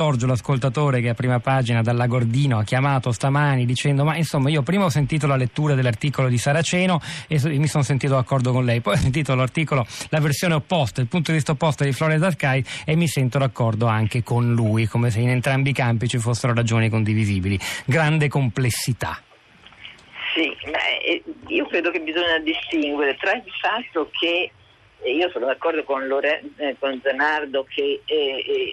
Giorgio, l'ascoltatore che a prima pagina dalla Gordino ha chiamato stamani dicendo ma insomma io prima ho sentito la lettura dell'articolo di Saraceno e mi sono sentito d'accordo con lei, poi ho sentito l'articolo, la versione opposta, il punto di vista opposto di Florida Sky e mi sento d'accordo anche con lui, come se in entrambi i campi ci fossero ragioni condivisibili. Grande complessità. Sì, ma eh, io credo che bisogna distinguere tra il fatto che eh, io sono d'accordo con, Loren- eh, con Zanardo che eh,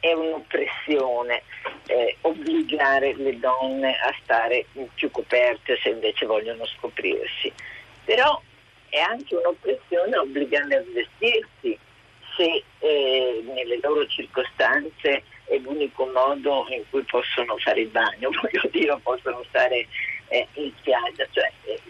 è un'oppressione eh, obbligare le donne a stare più coperte se invece vogliono scoprirsi. Però è anche un'oppressione obbligarle a vestirsi se eh, nelle loro circostanze è l'unico modo in cui possono fare il bagno, voglio dire, possono stare eh, in spiaggia. Cioè, eh,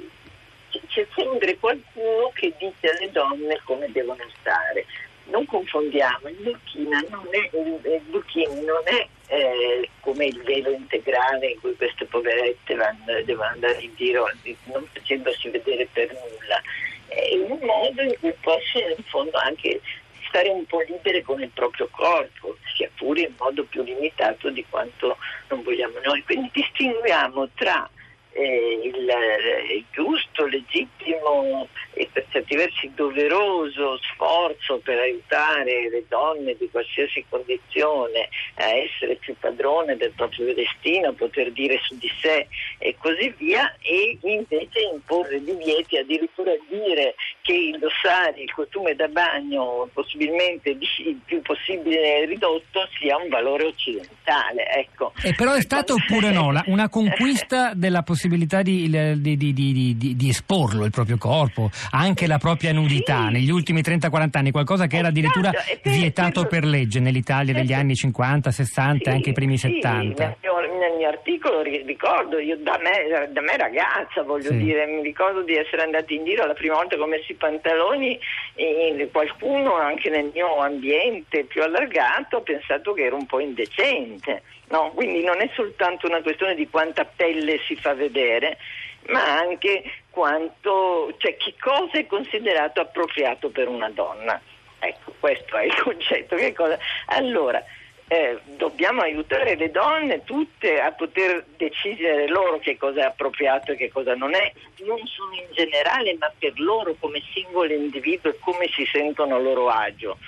c'è sempre qualcuno che dice alle donne come devono stare non confondiamo, il burkina non è, il burkini non è eh, come il velo integrale in cui queste poverette vanno, devono andare in giro non facendosi vedere per nulla, è un modo in cui possono in fondo anche stare un po' libere con il proprio corpo, sia pure in modo più limitato di quanto non vogliamo noi. Quindi distinguiamo tra eh, il, eh, il, giusto, legittimo e per certi versi doveroso sforzo per aiutare le donne di qualsiasi condizione a essere più padrone del proprio destino, poter dire su di sé e così via, e invece imporre divieti, addirittura dire che indossare il costume da bagno possibilmente il più possibile ridotto sia un valore occidentale. Ecco. E però è stato oppure no una conquista della possibilità di, di, di, di, esporlo il proprio corpo, anche la propria nudità sì. negli ultimi 30-40 anni, qualcosa che era addirittura esatto. vietato per legge nell'Italia degli anni 50, 60 e anche i primi sì, 70. Mio, articolo ricordo, io da me, da me ragazza voglio sì. dire, mi ricordo di essere andati in giro la prima volta con messi i pantaloni e qualcuno anche nel mio ambiente più allargato ha pensato che era un po' indecente. No? Quindi non è soltanto una questione di quanta pelle si fa vedere, ma anche quanto, cioè che cosa è considerato appropriato per una donna. Ecco, questo è il concetto. Allora, eh, dobbiamo aiutare le donne tutte a poter decidere loro che cosa è appropriato e che cosa non è, non solo in generale, ma per loro come singolo individuo e come si sentono a loro agio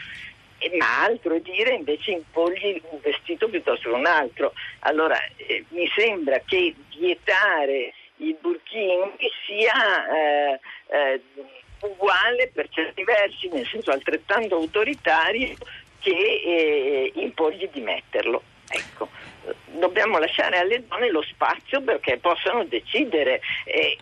ma altro dire invece impogli un vestito piuttosto che un altro. Allora eh, mi sembra che vietare il burkini sia eh, eh, uguale per certi versi, nel senso altrettanto autoritario, che impogli di metterlo. Ecco dobbiamo lasciare alle donne lo spazio perché possano decidere eh,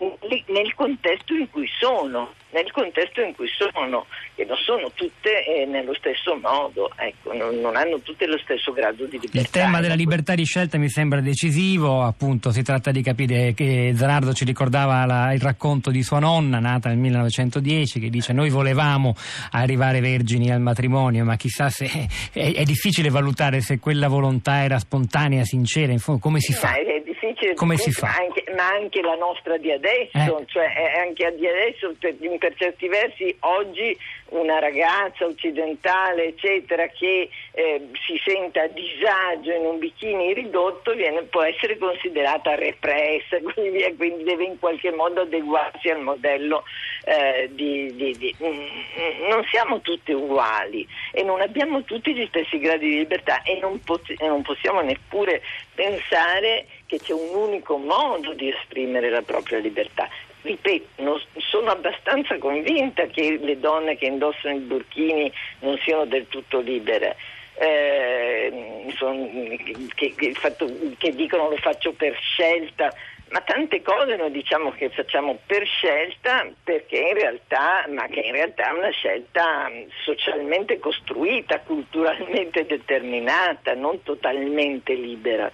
nel contesto in cui sono, nel contesto in cui sono, che non sono tutte eh, nello stesso modo, ecco, non, non, hanno tutte lo stesso grado di libertà. Il tema della libertà di scelta mi sembra decisivo, appunto si tratta di capire che Zanardo ci ricordava la, il racconto di sua nonna nata nel 1910 che dice noi volevamo arrivare vergini al matrimonio, ma chissà se è, è difficile valutare se quella volontà era spontanea, sincera sincera, in fondo, come si fa? È difficile, come si fa? Anche, ma anche la nostra di adesso, eh. cioè anche di adesso per, per, certi versi oggi una ragazza occidentale eccetera che eh, si senta a disagio in un bikini ridotto viene, può essere considerata repressa quindi, quindi, deve in qualche modo adeguarsi al modello eh, di, di, di, mm, non siamo tutti uguali e non abbiamo tutti gli stessi gradi di libertà e non, pot- e non possiamo neppure pensare che c'è un unico modo di esprimere la propria libertà. Ripeto, sono abbastanza convinta che le donne che indossano i burkini non siano del tutto libere. Eh, son, che, che, fatto, che dicono lo faccio per scelta, ma tante cose noi diciamo che facciamo per scelta perché in realtà, ma che in realtà è una scelta socialmente costruita, culturalmente determinata, non totalmente libera.